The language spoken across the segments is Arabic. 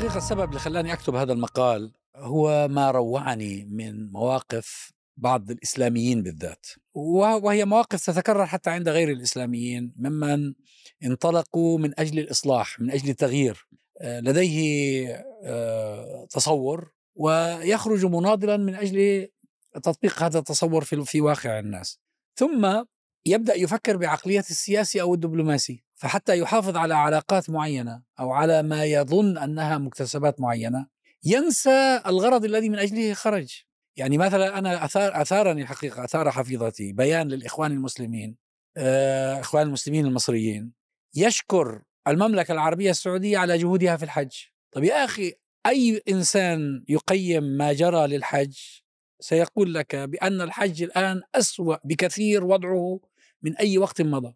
الحقيقة السبب اللي خلاني أكتب هذا المقال هو ما روعني من مواقف بعض الإسلاميين بالذات وهي مواقف تتكرر حتى عند غير الإسلاميين ممن انطلقوا من أجل الإصلاح من أجل التغيير. آه، لديه آه، تصور ويخرج مناضلا من أجل تطبيق هذا التصور في واقع الناس. ثم يبدأ يفكر بعقلية السياسي أو الدبلوماسي. فحتى يحافظ على علاقات معينة أو على ما يظن أنها مكتسبات معينة ينسى الغرض الذي من أجله خرج. يعني مثلا أنا أثار أثارني الحقيقة أثار حفيظتي بيان للإخوان المسلمين آه، إخوان المسلمين المصريين. يشكر المملكة العربية السعودية على جهودها في الحج. طب يا أخي أي إنسان يقيم ما جرى للحج سيقول لك بأن الحج الآن أسوأ بكثير وضعه من أي وقت مضى.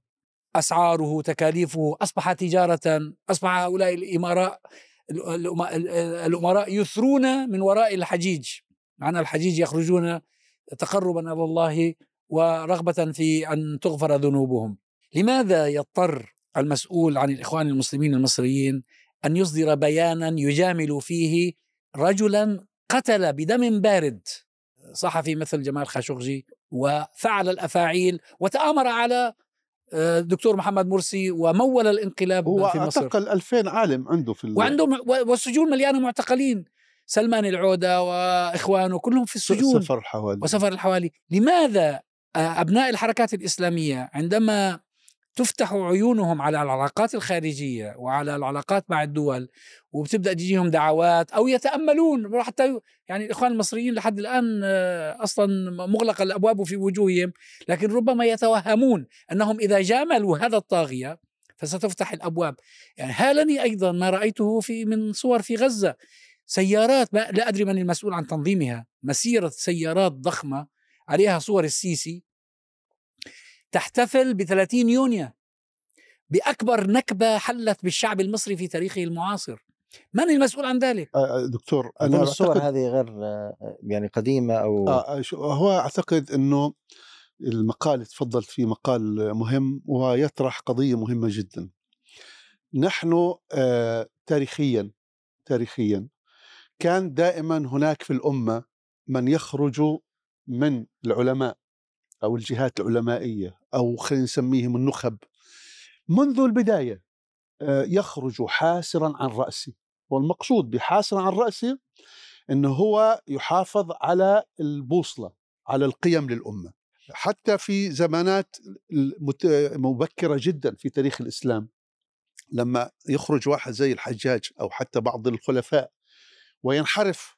أسعاره تكاليفه أصبح تجارة أصبح هؤلاء الإمراء الأمراء يثرون من وراء الحجيج. معنى الحجيج يخرجون تقربا إلى الله ورغبة في أن تغفر ذنوبهم. لماذا يضطر المسؤول عن الإخوان المسلمين المصريين أن يصدر بيانا يجامل فيه رجلا قتل بدم بارد؟ صحفي مثل جمال خاشقجي وفعل الأفاعيل وتآمر على الدكتور آه، محمد مرسي ومول الانقلاب هو في مصر. اعتقل 2000 عالم عنده في وعنده والسجون مليانة معتقلين. سلمان العودة وإخوانه كلهم في السجون. سفر الحوالي وسفر الحوالي. لماذا آه، أبناء الحركات الإسلامية عندما تفتح عيونهم على العلاقات الخارجية وعلى العلاقات مع الدول وبتبدأ تجيهم دعوات أو يتأملون حتى يعني الإخوان المصريين لحد الآن آه، أصلا مغلقة الأبواب في وجوههم لكن ربما يتوهمون أنهم إذا جاملوا هذا الطاغية فستفتح الأبواب. يعني هالني أيضا ما رأيته في من صور في غزة سيارات لا أدري من المسؤول عن تنظيمها مسيرة سيارات ضخمة عليها صور السيسي. تحتفل ب 30 يونيو. بأكبر نكبة حلت بالشعب المصري في تاريخه المعاصر. من المسؤول عن ذلك؟ دكتور أنا الصور هذه غير يعني قديمة أو آه هو أعتقد أنه المقال تفضلت فيه مقال مهم ويطرح قضية مهمة جدا. نحن آه تاريخيا تاريخيا كان دائما هناك في الأمة من يخرج من العلماء. أو الجهات العلمائية أو خلينا نسميهم النخب منذ البداية آه، يخرج حاسرا عن رأسه والمقصود بحاسرا عن رأسه أنه هو يحافظ على البوصلة على القيم للأمة. حتى في زمانات مبكرة جدا في تاريخ الإسلام لما يخرج واحد زي الحجاج أو حتى بعض الخلفاء وينحرف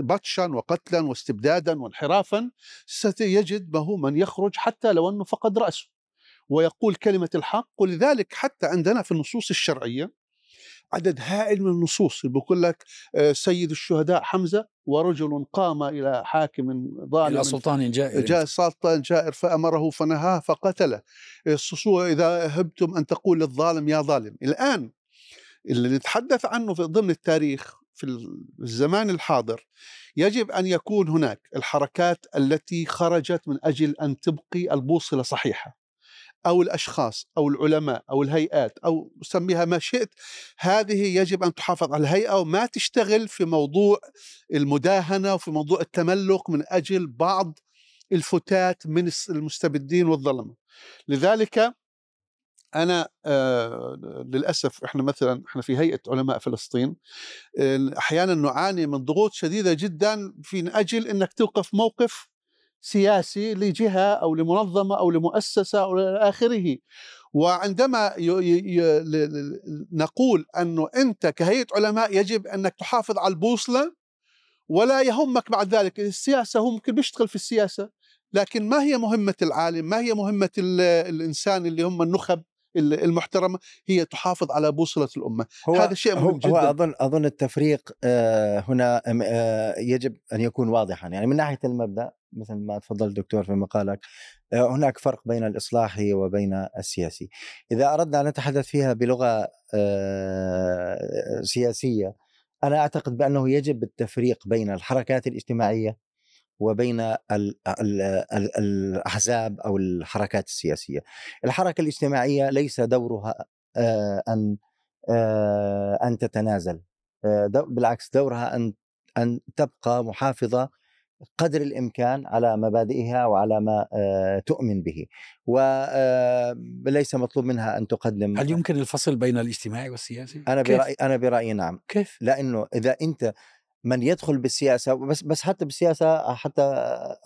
بطشا وقتلا واستبدادا وانحرافا سيجد ما هو من يخرج حتى لو أنه فقد رأسه ويقول كلمة الحق. ولذلك حتى عندنا في النصوص الشرعية عدد هائل من النصوص بيقول لك آه، سيد الشهداء حمزة ورجل قام إلى حاكم ظالم إلى سلطان جائر جاء سلطان جائر فأمره فنهاه فقتله. إذا هبتم أن تقول للظالم يا ظالم. الآن اللي نتحدث عنه في ضمن التاريخ في الزمان الحاضر يجب أن يكون هناك الحركات التي خرجت من أجل أن تبقي البوصلة صحيحة أو الأشخاص أو العلماء أو الهيئات أو سميها ما شئت هذه يجب أن تحافظ على الهيئة وما تشتغل في موضوع المداهنة وفي موضوع التملق من أجل بعض الفتات من المستبدين والظلمة. لذلك أنا آه للأسف إحنا مثلا إحنا في هيئة علماء فلسطين آه أحيانا نعاني من ضغوط شديدة جدا في أجل إنك توقف موقف سياسي لجهة أو لمنظمة أو لمؤسسة أو إلى آخره. وعندما ي ي ي نقول أنه أنت كهيئة علماء يجب أنك تحافظ على البوصلة ولا يهمك بعد ذلك. السياسة هو ممكن بيشتغل في السياسة لكن ما هي مهمة العالم؟ ما هي مهمة الإنسان اللي هم النخب؟ المحترمة هي تحافظ على بوصلة الأمة. هو هذا شيء مهم جدا هو أظن أظن التفريق آه، هنا آه، يجب أن يكون واضحا. يعني من ناحية المبدأ مثل ما تفضل الدكتور في مقالك آه، هناك فرق بين الإصلاحي وبين السياسي. إذا أردنا أن نتحدث فيها بلغة سياسية أنا أعتقد بأنه يجب التفريق بين الحركات الاجتماعية وبين الأحزاب أو الحركات السياسية. الحركة الاجتماعية ليس دورها أن أن تتنازل آه، بالعكس دورها أن أن تبقى محافظة قدر الإمكان على مبادئها وعلى ما آه، تؤمن به وليس مطلوب منها أن تقدم هل يمكن الفصل بين الاجتماعي والسياسي؟ أنا؟ برايي أنا برأيي نعم كيف؟ لأنه إذا أنت من يدخل بالسياسة بس بس حتى بالسياسة حتى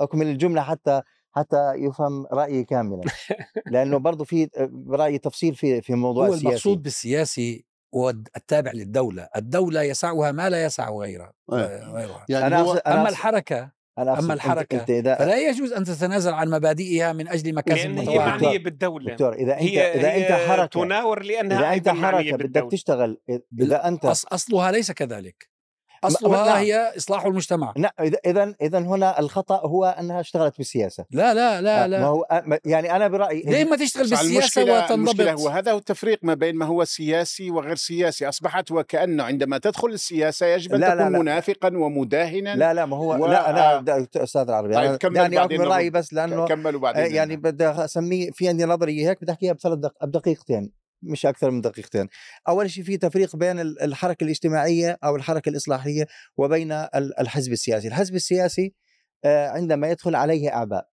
أكمل الجملة حتى حتى يفهم رأيي كاملا. لأنه برضه في برايي تفصيل في في موضوع هو السياسي. المقصود بالسياسي هو التابع للدولة. الدولة يسعها ما لا يسع غيرها إيه. غيرها. يعني أنا هو أنا أما أقصد الحركة أنا أنت- الحركة أنت إذا فلا يجوز أن تتنازل عن مبادئها من أجل مكاسب لأن هي معنية بالدولة. دكتور إذا أنت هي إذا هي أنت حركة تناور لأنها إذا أنت حركة بدك. تشتغل إذا أنت أص أصلها ليس كذلك. ما- أصلها نعم. هي إصلاح المجتمع لا اذا اذا هنا الخطأ هو أنها اشتغلت بالسياسة لا لا لا ما لا هو يعني أنا برأيي ليه ما تشتغل هو وتنضبط هذا هو التفريق ما بين ما هو سياسي وغير سياسي أصبحت وكأنه عندما تدخل السياسة يجب أن لا، لا، تكون لا. منافقا ومداهنا لا لا ما هو و- لا أنا آه. أستاذ العربي طيب، كمل دعني بعدين اكمل رأيي. بس لأنه كملوا آه، بعدين يعني بدي أسميه في عندي نظريه هيك بدي أحكيها بثلاث دق... بدقيقتين مش أكثر من دقيقتين. أول شيء في تفريق بين ال- الحركة الاجتماعية أو الحركة الإصلاحية وبين ال- الحزب السياسي، الحزب السياسي آه، عندما يدخل عليه اعباء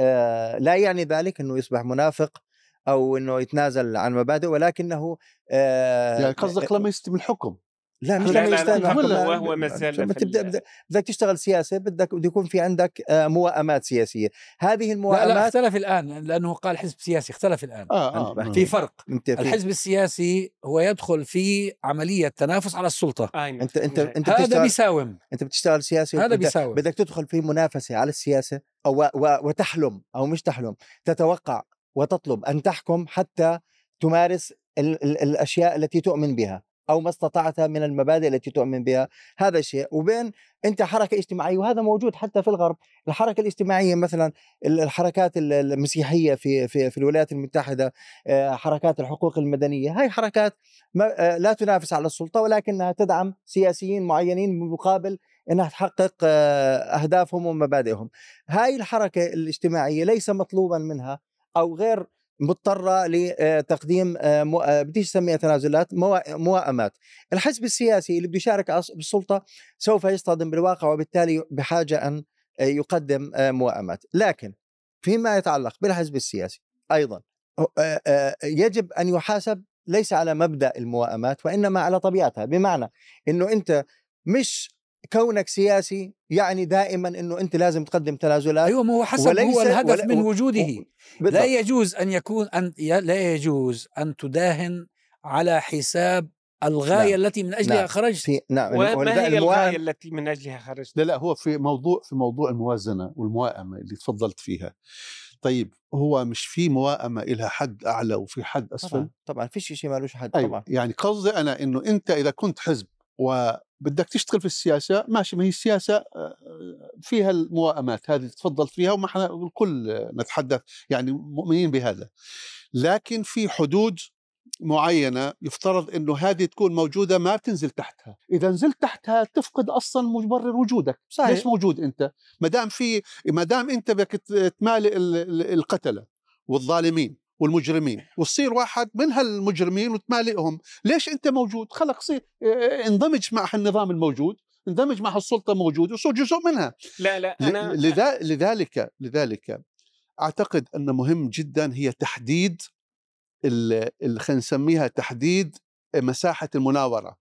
آه، لا يعني ذلك إنه يصبح منافق أو إنه يتنازل عن مبادئ ولكنه آه، يعني قصدك لما يستلم الحكم لا مش لا، لما لا، لا، يستلم هو الحكم، لا- وهو ما زال لما تبدأ بدك بدك تشتغل سياسه بدك بده يكون في عندك آه، موائمات سياسية. هذه لا لا الموائمات اختلف الآن لأنه قال حزب سياسي اختلف الآن. آه أنت آه في فرق. أنت في الحزب السياسي هو يدخل في عملية تنافس على السلطة. آه،. أنت أنت أنت هذا بتشتغل بيساوم. أنت بتشتغل سياسي هذا بيساوم. بدك تدخل في منافسة على السياسة أو وتحلم أو مش تحلم. تتوقع وتطلب أن تحكم حتى تمارس ال ال الأشياء التي تؤمن بها. أو ما استطعت من المبادئ التي تؤمن بها. هذا شيء. وبين أنت حركة اجتماعية وهذا موجود حتى في الغرب. الحركة الاجتماعية مثلا ال- الحركات ال- المسيحية في في في الولايات المتحدة آه، حركات الحقوق المدنية. هاي حركات آه، لا تنافس على السلطة ولكنها تدعم سياسيين معينين مقابل إنها تحقق آه، أهدافهم ومبادئهم. هاي الحركة الاجتماعية ليس مطلوبا منها أو غير مضطرة لتقديم آه، مو- آه، بديش أسميها تنازلات موا- موائمات. الحزب السياسي اللي بده يشارك بالسلطة سوف يصطدم بالواقع وبالتالي بحاجة أن آه، يقدم آه، موائمات، لكن فيما يتعلق بالحزب السياسي أيضا آه، آه، يجب أن يحاسب ليس على مبدأ الموائمات وإنما على طبيعتها بمعنى إنه أنت مش كونك سياسي يعني دائما إنه أنت لازم تقدم تنازلات أيوة ما هو حسب هو الهدف ولا- من و- وجوده بالضبط. لا يجوز أن يكون أن ي- لا يجوز أن تداهن على حساب الغاية نعم. التي من أجلها نعم. خرجت في نعم وما هي الموائم- الغاية التي من أجلها خرجت؟ لا لا هو في موضوع في موضوع الموازنة والموائمة اللي تفضلت فيها طيب هو مش في موائمة لها حد أعلى وفي حد أسفل طبعا طبعا فيش شيء مالوش حد أيوة. طبعا يعني قصدي أنا إنه أنت إذا كنت حزب وبدك تشتغل في السياسة ماشي ما هي السياسة آه، فيها الموائمات هذه تفضل فيها وما إحنا الكل نتحدث يعني مؤمنين بهذا. لكن في حدود معينة يفترض إنه هذه تكون موجودة ما بتنزل تحتها، إذا نزلت تحتها تفقد أصلا مبرر وجودك، صحيح؟ ليش موجود أنت؟ ما دام في ما دام أنت بدك تمالئ ال- ال- القتلة والظالمين والمجرمين وتصير واحد من هالمجرمين وتمالئهم، ليش أنت موجود؟ خلق صير آه، اندمج مع النظام الموجود، اندمج مع السلطه موجود وصير جزء منها. لا لا أنا لذا لذلك لذلك أعتقد أن مهم جدا هي تحديد ال- اللي خلينا نسميها تحديد مساحة المناورة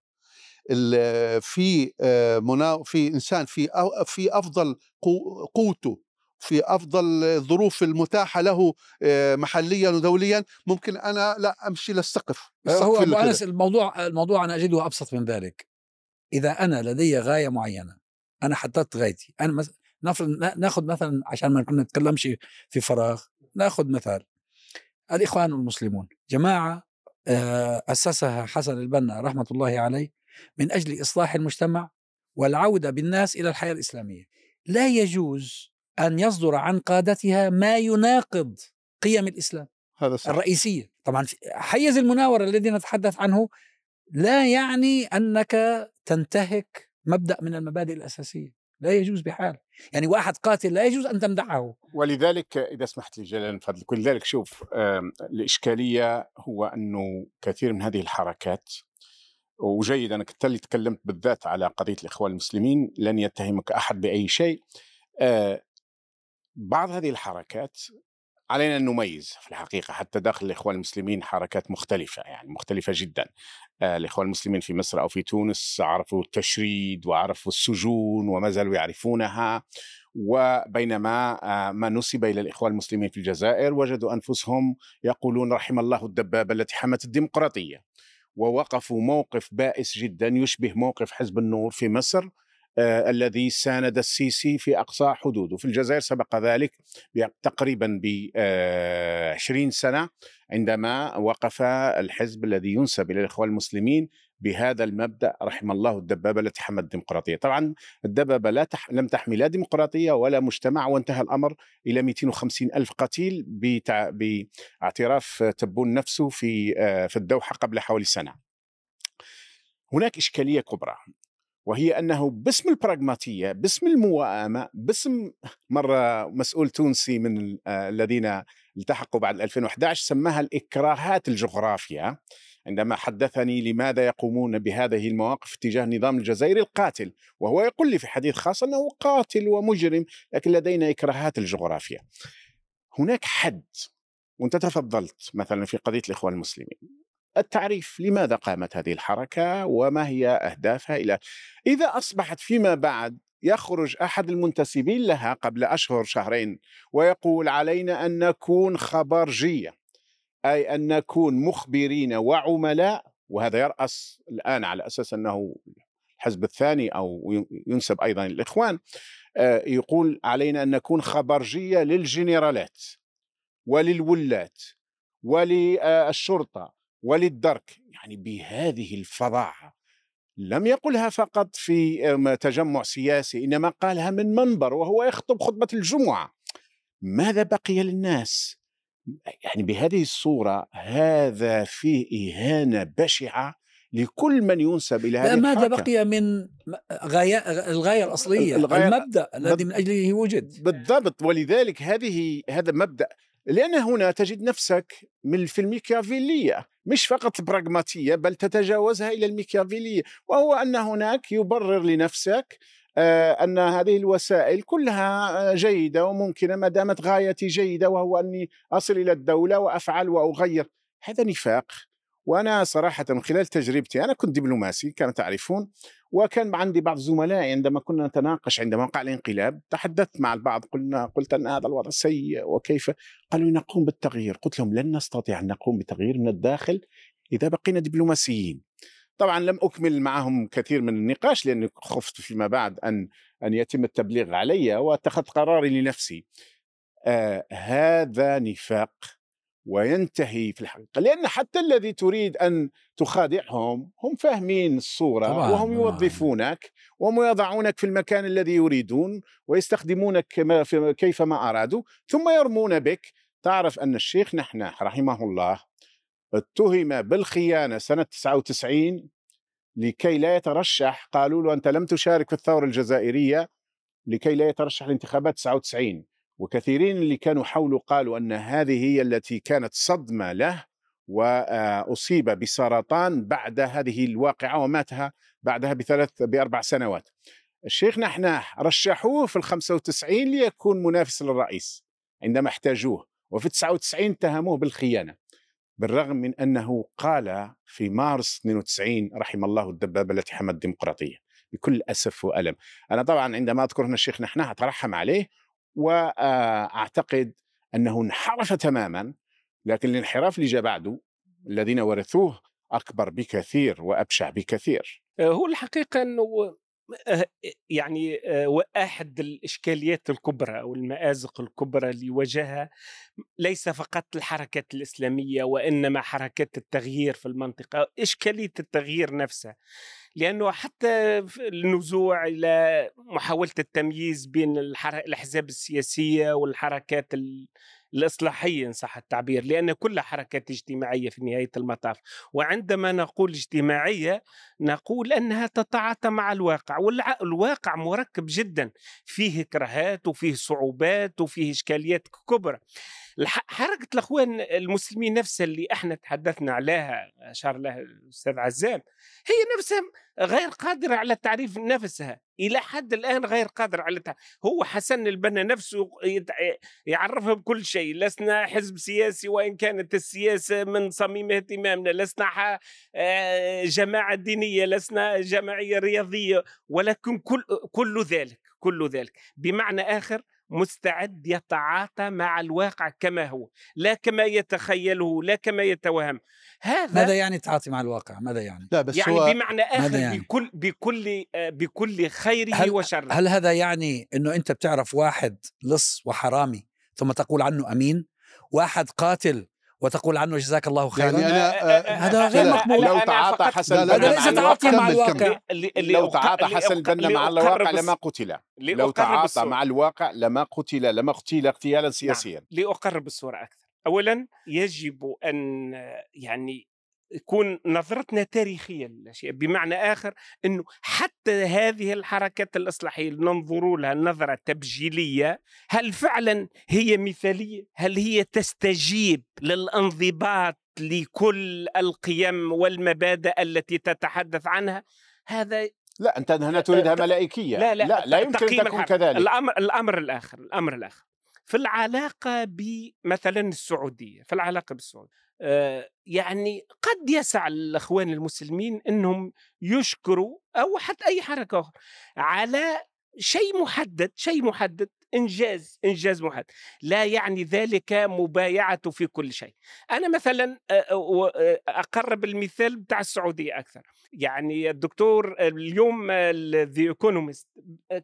ال- في آه، منا في إنسان في في أفضل قو- قوته في أفضل الظروف المتاحة له آه، محليا ودوليا ممكن أنا لا أمشي للسقف هو أبو اللي كده. أنس الموضوع الموضوع أنا أجده أبسط من ذلك. إذا أنا لدي غاية معينة أنا حددت غايتي أنا مس... نفرض نا- ناخذ مثلا عشان ما نكون نتكلمش في فراغ ناخذ مثال. الإخوان المسلمون جماعة آه، أسسها حسن البنا رحمة الله عليه من أجل إصلاح المجتمع والعودة بالناس إلى الحياة الإسلامية. لا يجوز أن يصدر عن قادتها ما يناقض قيم الإسلام هذا صح الرئيسية. طبعا حيز المناورة الذي نتحدث عنه لا يعني أنك تنتهك مبدأ من المبادئ الأساسية. لا يجوز بحال. يعني واحد قاتل لا يجوز أن تمدحه. ولذلك إذا سمحت لي جلال فضلك ولذلك شوف آم، الإشكالية هو انه كثير من هذه الحركات وجيد أنا كنت تكلمت بالذات على قضية الإخوان المسلمين لن يتهمك أحد بأي شيء آه، بعض هذه الحركات علينا أن نميز في الحقيقة حتى داخل الإخوان المسلمين حركات مختلفة يعني مختلفة جدا. آه، الإخوان المسلمين في مصر أو في تونس عرفوا التشريد وعرفوا السجون وما زالوا يعرفونها وبينما آه، ما نسب إلى الإخوان المسلمين في الجزائر وجدوا أنفسهم يقولون رحم الله الدبابة التي حمت الديمقراطية ووقفوا موقف بائس جدا يشبه موقف حزب النور في مصر الذي ساند السيسي في أقصى حدوده، في الجزائر سبق ذلك تقريبا ب آه 20 سنة عندما وقف الحزب الذي ينسب إلى الاخوان المسلمين بهذا المبدأ رحم الله الدبابة التي حمت الديمقراطية، طبعا الدبابة لا تح... لم تحمي لا ديمقراطية ولا مجتمع وانتهى الأمر إلى 250 ألف قتيل بتع... باعتراف تبون نفسه في آه في الدوحة قبل حوالي سنة. هناك إشكالية كبرى. وهي أنه باسم البراغماتية باسم الموائمة باسم مرة مسؤول تونسي من الذين التحقوا بعد 2011 سماها الإكراهات الجغرافيا عندما حدثني لماذا يقومون بهذه المواقف تجاه النظام الجزائري القاتل وهو يقول لي في حديث خاص أنه قاتل ومجرم لكن لدينا إكراهات الجغرافيا هناك حد وأنت تفضلت مثلا في قضية الإخوان المسلمين. التعريف لماذا قامت هذه الحركة وما هي أهدافها إلى؟ إذا أصبحت فيما بعد يخرج أحد المنتسبين لها قبل أشهر شهرين ويقول علينا أن نكون خبرجية أي أن نكون مخبرين وعملاء وهذا يرأس الآن على أساس أنه الحزب الثاني أو ينسب أيضا للإخوان يقول علينا أن نكون خبرجية للجنرالات وللولات وللشرطة وللدرك يعني بهذه الفظاعة. لم يقلها فقط في تجمع سياسي إنما قالها من منبر وهو يخطب خطبة الجمعة. ماذا بقي للناس؟ يعني بهذه الصورة هذا فيه إهانة بشعة لكل من ينسب إلى هذه ماذا. بقي من غاية الغاية الأصلية الغاية المبدأ الذي من أجله وجد بالضبط. ولذلك هذه هذا مبدأ لأن هنا تجد نفسك من في الميكافيلية مش فقط البراغماتيه بل تتجاوزها إلى الميكافيلية. وهو أن هناك يبرر لنفسك أن هذه الوسائل كلها جيدة وممكنة ما دامت غايتي جيدة وهو أني أصل إلى الدولة وأفعل وأغير. هذا نفاق. وأنا صراحة من خلال تجربتي أنا كنت دبلوماسي كما تعرفون وكان عندي بعض زملائي عندما كنا نتناقش عندما وقع الانقلاب تحدثت مع البعض قلنا قلت أن هذا الوضع سيء وكيف؟ قالوا نقوم بالتغيير قلت لهم لن نستطيع أن نقوم بتغيير من الداخل إذا بقينا دبلوماسيين. طبعا لم أكمل معهم كثير من النقاش لأني خفت فيما بعد أن أن يتم التبليغ علي واتخذت قراري لنفسي. آه هذا نفاق وينتهي في الحقيقة. لأن حتى الذي تريد أن تخادعهم هم فاهمين الصورة طبعاً، وهم. يوظفونك وهم يضعونك في المكان الذي يريدون ويستخدمونك كما كيفما أرادوا. ثم يرمون بك. تعرف أن الشيخ نحناح رحمه الله اتهم بالخيانة سنة 99 لكي لا يترشح. قالوا له أنت لم تشارك في الثورة الجزائرية لكي لا يترشح الانتخابات 99 وكثيرين اللي كانوا حوله قالوا أن هذه هي التي كانت صدمة له وأصيب بسرطان بعد هذه الواقعة وماتها بعدها بثلاث بأربع سنوات. الشيخ نحناح رشحوه في ال 95 ليكون منافس للرئيس عندما احتاجوه وفي 99 اتهموه بالخيانة. بالرغم من أنه قال في مارس 92 رحم الله الدبابة التي حمت الديمقراطية بكل أسف وألم. أنا طبعا عندما أذكر هنا الشيخ نحناح أترحم عليه وأعتقد أنه انحرف تماما لكن الانحراف اللي جاء بعده الذين ورثوه أكبر بكثير وأبشع بكثير. هو الحقيقة أنه آه، يعني آه، أحد الإشكاليات الكبرى أو المآزق الكبرى اللي واجهها ليس فقط الحركات الإسلامية وإنما حركات التغيير في المنطقة إشكالية التغيير نفسها لأنه حتى النزوع إلى محاولة التمييز بين الأحزاب السياسية والحركات ال- الإصلاحية إن صح التعبير لأن كل حركات اجتماعية في نهاية المطاف وعندما نقول اجتماعية نقول أنها تتعاطى مع الواقع والواقع مركب جدا فيه كرهات وفيه صعوبات وفيه إشكاليات كبرى. حركة الإخوان المسلمين نفسها اللي إحنا تحدثنا عليها أشار لها الأستاذ عزام هي نفسها غير قادرة على تعريف نفسها إلى حد الآن غير قادرة على تعريف هو حسن البنا نفسه يعرفها بكل شيء لسنا حزب سياسي وإن كانت السياسة من صميم اهتمامنا لسنا آه، جماعة دينية لسنا جمعيه رياضية ولكن كل كل ذلك كل ذلك. بمعنى آخر مستعد يتعاطى مع الواقع كما هو لا كما يتخيله لا كما يتوهم. هذا ماذا يعني التعاطي مع الواقع؟ ماذا يعني؟ لا بس يعني هو بمعنى آخر يعني؟ بكل بكل آه، بكل خيره هل- وشره. هل هذا يعني إنه أنت بتعرف واحد لص وحرامي ثم تقول عنه أمين؟ واحد قاتل وتقول عنه جزاك الله خيرا يعني آه، هذا غير مقبول. لو أنا تعاطى حسن هذا مع ليس الواقع تعاطي مع. الواقع اللي- لو تعاطى حسن البنا مع الواقع لما قتل لو تعاطى. مع الواقع لما قتل لما اغتيل اغتيالا سياسيا لأقرب الصورة أكثر أولا يجب أن يعني يكون نظرتنا تاريخية للأشياء بمعنى آخر أنه حتى هذه الحركات الإصلاحية اللي ننظر لها نظرة تبجيلية هل فعلا هي مثالية؟ هل هي تستجيب للانضباط لكل القيم والمبادئ التي تتحدث عنها؟ هذا لا أنت هنا تريدها ملائكية لا لا, لا, لا يمكن تقييم ان تكون. كذلك الأمر الأمر الآخر الأمر الآخر في العلاقة بمثلا السعودية في العلاقة بالسعودية يعني قد يسع الأخوان المسلمين إنهم يشكروا أو حتى أي حركة أخرى على شيء محدد شيء محدد إنجاز إنجاز محدد. لا يعني ذلك مبايعته في كل شيء. أنا مثلا آه، آه، أقرب المثال بتاع السعودية أكثر. يعني الدكتور اليوم ذا ايكونومست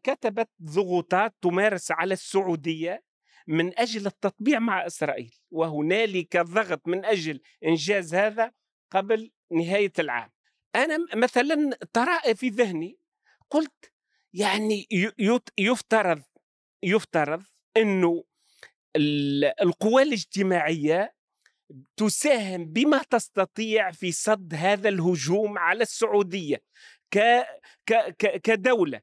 كتبت ضغوطات تمارس على السعودية من أجل التطبيع مع إسرائيل وهنالك ضغط من أجل إنجاز هذا قبل نهاية العام. أنا م- مثلا ترى في ذهني قلت يعني يفترض يفترض ال- القوى الاجتماعية تساهم بما تستطيع في صد هذا الهجوم على السعودية ك ك ك كدولة.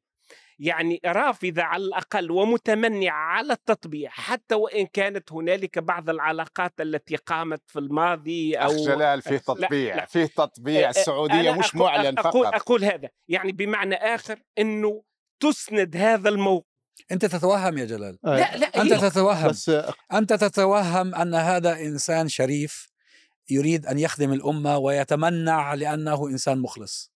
يعني رافضة على الأقل ومتمنعه على التطبيع حتى وإن كانت هنالك بعض العلاقات التي قامت في الماضي أخ أو جلال فيه تطبيع لا. فيه تطبيع. أنا مش أقول- معلن أقول, فقط. أقول هذا يعني بمعنى آخر إنه تسند هذا الموقف. أنت تتوهم يا جلال. آه، لا لا أنت تتوهم. بس أنت تتوهم أن هذا إنسان شريف يريد أن يخدم الأمة ويتمنع لأنه إنسان مخلص.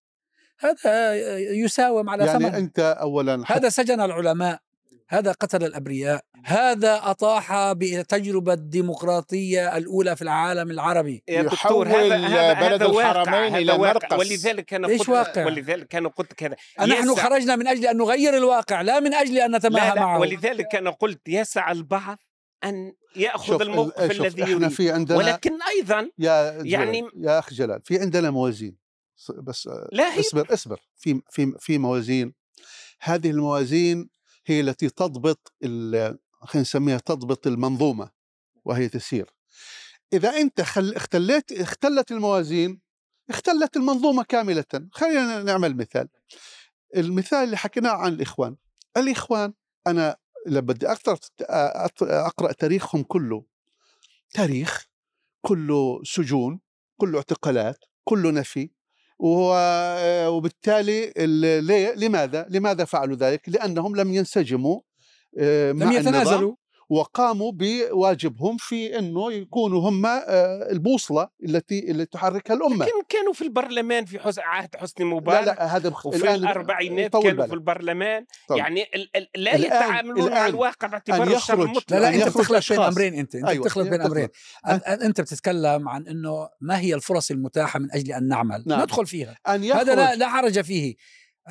هذا يساوم على يعني ثمن أنت اولا حتى هذا سجن العلماء هذا قتل الأبرياء هذا أطاح بالتجربه الديمقراطية الأولى في العالم العربي يا دكتور هذا يحول هذا بلد هذا الحرمين إلى واقع. مرقص. ولذلك أنا إيش قلت واقع؟ ولذلك أنا قلت كذا نحن خرجنا من أجل أن نغير الواقع لا من أجل أن نتماهى معه ولذلك أنا قلت يسع البعض أن يأخذ الموقف الذي يريد في عندنا ولكن أيضا يا يعني- يا اخ جلال في عندنا موازين بس لا هي اصبر اصبر في في في موازين. هذه الموازين هي التي تضبط ال- خلينا نسميها تضبط المنظومة وهي تسير. إذا أنت خل اختليت اختلت الموازين اختلت المنظومة كاملة. خلينا نعمل مثال. المثال اللي حكيناه عن الإخوان. الإخوان أنا لما بدي اقرا أقرأ تاريخهم كله. تاريخ كله سجون كله اعتقالات كله نفي. وبالتالي ال- ليه- لماذا؟ لماذا فعلوا ذلك؟ لأنهم لم ينسجموا آه، لم يتنازلوا. وقاموا بواجبهم في إنه يكونوا هم آه، البوصلة التي اللي تحركها الأمة لكن كانوا في البرلمان في حس... عهد حسني لا مبارك لا هذا مخ... وفي الأربعينات كانوا بالك. في البرلمان طول. يعني ال... ال... لا الآن- يتعاملون مع الآن الواقع أن باعتباره الشر المطلق لا لا أن أنت بتخلط بين. أمرين أنت أنت أيوة، بتخلط بين. أمرين أن- أن- أنت بتتكلم عن إنه ما هي الفرص المتاحة من أجل أن نعمل نعم. ندخل فيها يخرج هذا لا لا حرج فيه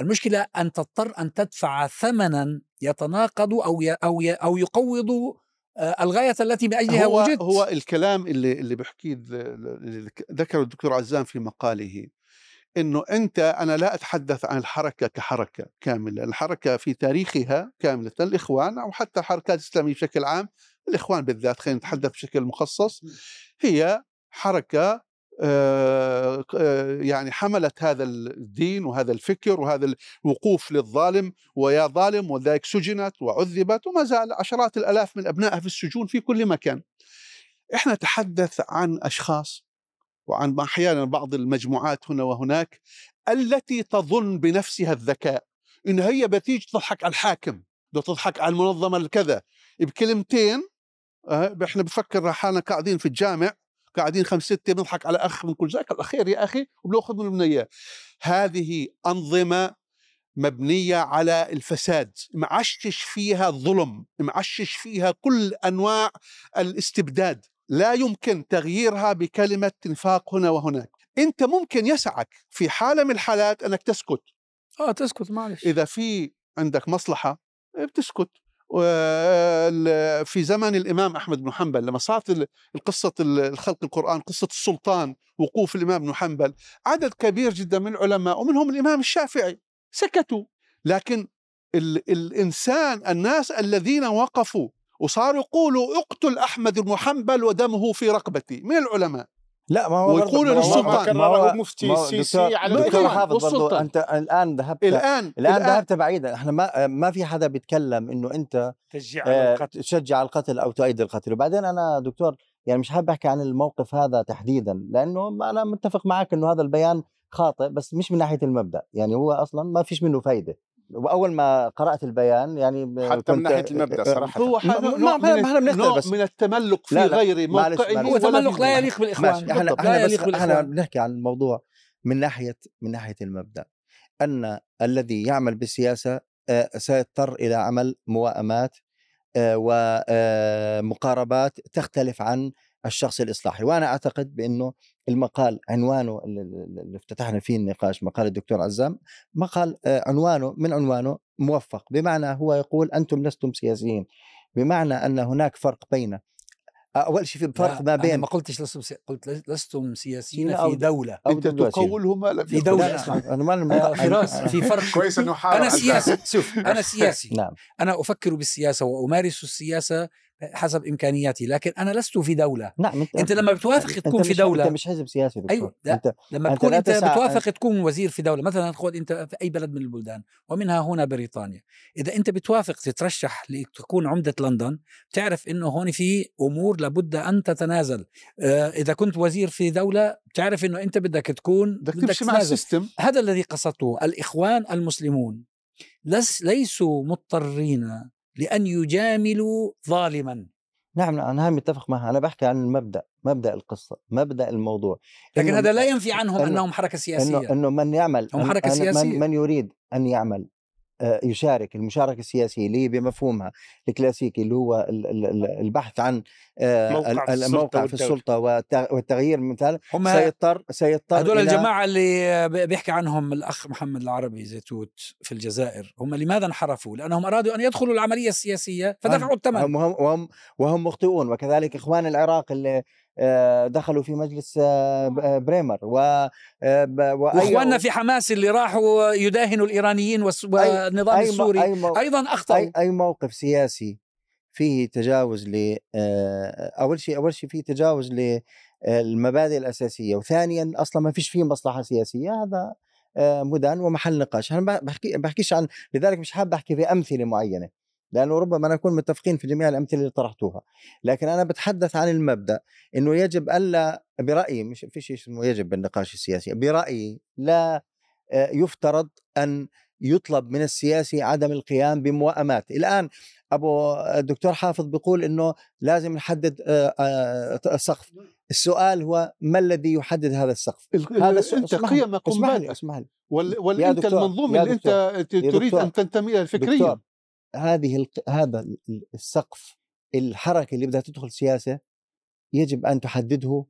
المشكلة أن تضطر أن تدفع ثمنا يتناقض أو ي أو يقوض آه، الغاية التي من اجلها هو وجدت. هو الكلام اللي اللي اللي ذكره الدكتور عزام في مقاله إنه أنت أنا لا أتحدث عن الحركة كحركة كاملة، الحركة في تاريخها كاملة الإخوان أو حتى الحركات الإسلامية بشكل عام، الإخوان بالذات خلينا نتحدث بشكل مخصص هي حركة يعني حملت هذا الدين وهذا الفكر وهذا الوقوف للظالم ويا ظالم وذلك سجنت وعذبت وما زال عشرات الآلاف من أبنائها في السجون في كل مكان. إحنا نتحدث عن أشخاص وعن أحيانا بعض المجموعات هنا وهناك التي تظن بنفسها الذكاء إن هي بتيجي تضحك على الحاكم تضحك على المنظمة الكذا بكلمتين آه، إحنا بفكر حالنا قاعدين في الجامع قاعدين خمس ستة بنضحك على أخ بنقول جزاك الله خير يا أخي وبنأخذ منه إياه. هذه أنظمة مبنية على الفساد معشش فيها الظلم معشش فيها كل أنواع الاستبداد. لا يمكن تغييرها بكلمة نفاق هنا وهناك. أنت ممكن يسعك في حالة من الحالات أنك تسكت. آه تسكت معلش. إذا في عندك مصلحة بتسكت. في زمن الإمام أحمد بن حنبل لما صارت القصة الخلق القرآن قصة السلطان وقوف الإمام بن حنبل عدد كبير جدا من العلماء ومنهم الإمام الشافعي سكتوا. لكن ال الإنسان الناس الذين وقفوا وصاروا يقولوا اقتل أحمد بن حنبل ودمه في رقبتي من العلماء؟ لا ما هو ويقولوا برضه- ما هو- للسلطان. ما هو مفتي السيسي دكتور- على دكتور حافظ والسلطان. أنت الآن ذهبت الآن الآن الآن ذهبت بعيدا. إحنا ما ما في حدا بيتكلم إنه أنت تشجيع على آه، القتل. تشجع القتل أو تؤيد القتل. وبعدين أنا دكتور يعني مش حابب أحكي عن الموقف هذا تحديدا لأنه أنا متفق معك إنه هذا البيان خاطئ بس مش من ناحية المبدأ. يعني هو أصلا ما فيش منه فايدة. وأول ما قرأت البيان يعني حتى من ناحية المبدأ صراحة. هو ما- ما- من إحنا بنختلف بس. من التملق في لا، لا، غير موقعه. هو تملق لا يليق بالإخوان إحنا إحنا لا بس يليق إحنا بنحكي عن الموضوع من ناحيه من ناحية المبدأ. أن الذي يعمل بالسياسة آه، سيضطر إلى عمل موائمات ومقاربات تختلف عن الشخص الإصلاحي. وأنا أعتقد بأنه المقال عنوانه اللي- افتتحنا فيه النقاش مقال الدكتور عزام مقال آه، عنوانه من عنوانه موفق بمعنى هو يقول أنتم لستم سياسيين بمعنى أن هناك فرق بين أول شيء في فرق ما أنا بين ما قلتش لستم سي... قلت لستم سياسيين في دولة أو أنت دبلوماسيين. تقولهم ما لم في اسمع. أنا ما آه، فراس في فرق كويس إنه عزام. سياسي شوف أنا سياسي نعم أنا أفكر بالسياسة وأمارس السياسة حسب إمكانياتي لكن أنا لست في دولة. نعم أنت أنت لما بتوافق أنت تكون في دولة أنت مش حزب سياسي دكتور أيوة، لا. انت لما أنت تكون أنت بتوافق تكون وزير في دولة. مثلا خذ أنت في أي بلد من البلدان ومنها هنا بريطانيا. إذا أنت بتوافق تترشح لتكون عمدة لندن بتعرف إنه هون في أمور لابد أن تتنازل. آه، إذا كنت وزير في دولة بتعرف إنه أنت بدك تكون بدك تمشي مع السيستم هذا الذي قصدته الإخوان المسلمون. ليسوا مضطرين لأن يجاملوا ظالما. نعم نعم أنا متفق معها. أنا بحكي عن المبدأ مبدأ القصة مبدأ الموضوع. لكن إنه- هذا لا ينفي عنهم إنه- أنهم حركة سياسية. إنه انه من يعمل هم أن- حركة أن- سياسية. من, من يريد أن يعمل آه، يشارك المشاركة السياسية اللي هي بمفهومها الكلاسيكي اللي هو ال- ال- ال- البحث عن موقع في السلطة الموقع في. السلطة والت- والتغيير من ذلك هم سيضطر سيضطر هذول الجماعة اللي بيحكي عنهم الأخ محمد العربي زيتوت في الجزائر هم لماذا انحرفوا؟ لأنهم أرادوا أن يدخلوا العملية السياسية فدفعوا الثمن. هم هم وهم, وهم مخطئون وكذلك إخوان العراق اللي آه، دخلوا في مجلس آه، آه، بريمر و آه، وإخواننا في حماس اللي راحوا يداهنوا الإيرانيين والس- والنظام السوري. أي مو- أيضا أخطأوا. أي أي موقف سياسي فيه تجاوز ل آه، أول شيء أول شيء فيه تجاوز للمبادئ الأساسية وثانيا أصلا ما فيش فيه مصلحة سياسية هذا آه، مدان ومحل نقاش. أنا بحكي بحكيش عن لذلك مش حابب أحكي في أمثلة معينة لأنه ربما نكون متفقين في جميع الأمثلة اللي طرحتوها. لكن أنا بتحدث عن المبدأ إنه يجب ألا برأيي مش في شيء اسمه يجب بالنقاش السياسي برأيي لا آه، يفترض أن يطلب من السياسي عدم القيام بموائمات الآن أبو الدكتور حافظ بيقول إنه لازم نحدد آه، آه، سقف. السؤال هو ما الذي يحدد هذا السقف؟ ال- هذا ال- السؤال أنت قيمك اسمح لي اسمح لي. وال, يا وال أنت دكتور، المنظومة اللي أنت تريد دكتور، أن تنتمي لها فكريا هذه الق- هذا ال- السقف الحركة اللي بدها تدخل سياسة يجب أن تحدده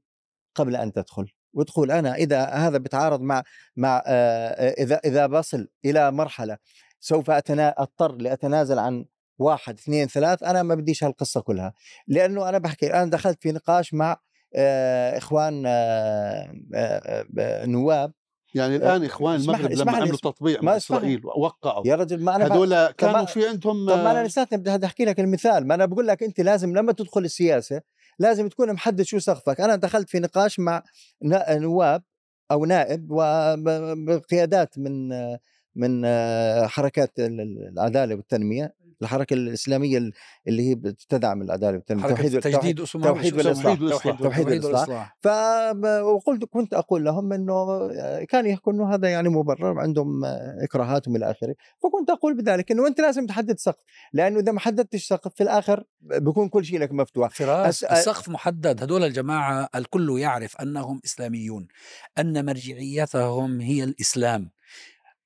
قبل أن تدخل. وتقول أنا إذا هذا بيتعارض مع مع آه، إذا إذا بصل إلى مرحلة سوف أتنا أضطر لأتنازل عن واحد اثنين ثلاث أنا ما بديش هالقصة كلها. لأنه أنا بحكي أنا دخلت في نقاش مع آه، إخوان آه، آه، نواب. يعني الآن إخوان المغرب لما عملوا تطبيع مع. إسرائيل ووقعوا. يا رجل ما أنا هذول كانوا في عندهم طب ما أنا لساتني بدي أحكي لك المثال. ما أنا بقول لك أنت لازم لما تدخل السياسة لازم تكون محدد شو سقفك. أنا دخلت في نقاش مع نواب أو نائب وبقيادات من من آه، حركات ال- ال- العداله والتنمية الحركة الإسلامية ال- اللي هي بتدعم العداله والتنمية توحيد التجديد توحيد؟ والإصلاح. توحيد توحيد والإصلاح. ف وقلت كنت أقول لهم إنه كان يكون إنه هذا يعني مبرر عندهم اكراهاتهم إلى اخره فكنت أقول بذلك إنه أنت لازم تحدد سقف لأنه إذا ما حددتش سقف في الآخر بيكون كل شيء لك مفتوح فراس أس- السقف محدد هدول الجماعة الكل يعرف أنهم إسلاميون أن مرجعيتهم هي الإسلام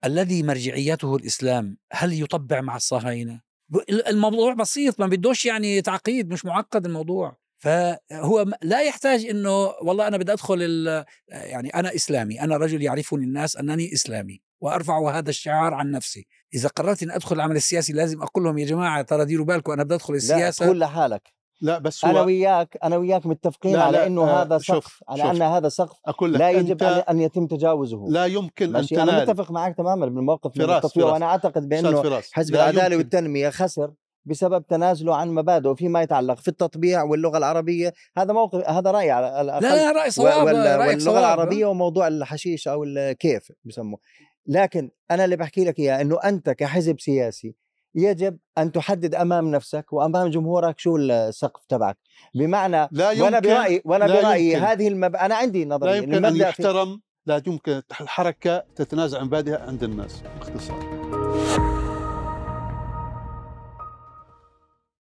الذي مرجعيته الإسلام هل يطبع مع الصهاينة؟ ب- الموضوع بسيط ما بدوش يعني تعقيد مش معقد الموضوع. فهو لا يحتاج إنه والله أنا بدي أدخل يعني أنا إسلامي أنا رجل يعرفني الناس أنني إسلامي وأرفع هذا الشعار عن نفسي. إذا قررت إني أدخل العمل السياسي لازم أقول لهم يا جماعة ترى ديروا بالكم أنا بدي أدخل لا السياسة. تقول لحالك. لا بس أنا هو وياك أنا وياك متفقين لا، على لا، إنه آه، هذا شوف، سقف على شوف. أن هذا سقف أقول لك لا يجب أن يتم تجاوزه لا يمكن أن ماشي أنا تنال متفق معك تماما بالموقف من فراس، التطوير فراس. وأنا أعتقد بأنه حزب العدالة. والتنمية خسر بسبب تنازله عن مبادئه فيما يتعلق في التطبيع واللغة العربية هذا موقف هذا رايي على الأقل. لا لا رأي صواب وال- واللغة صواب. العربية وموضوع الحشيش أو الكيف بسموه لكن أنا اللي بحكي لك إياه إنه أنت كحزب سياسي يجب أن تحدد أمام نفسك وأمام جمهورك شو السقف تبعك بمعنى لا يمكن وأنا برأيي وأنا لا برأيي. هذه المب... أنا عندي لا نظرية يمكن أن يحترم لا يمكن الحركة تتنازع عن مبادئها عند الناس باختصار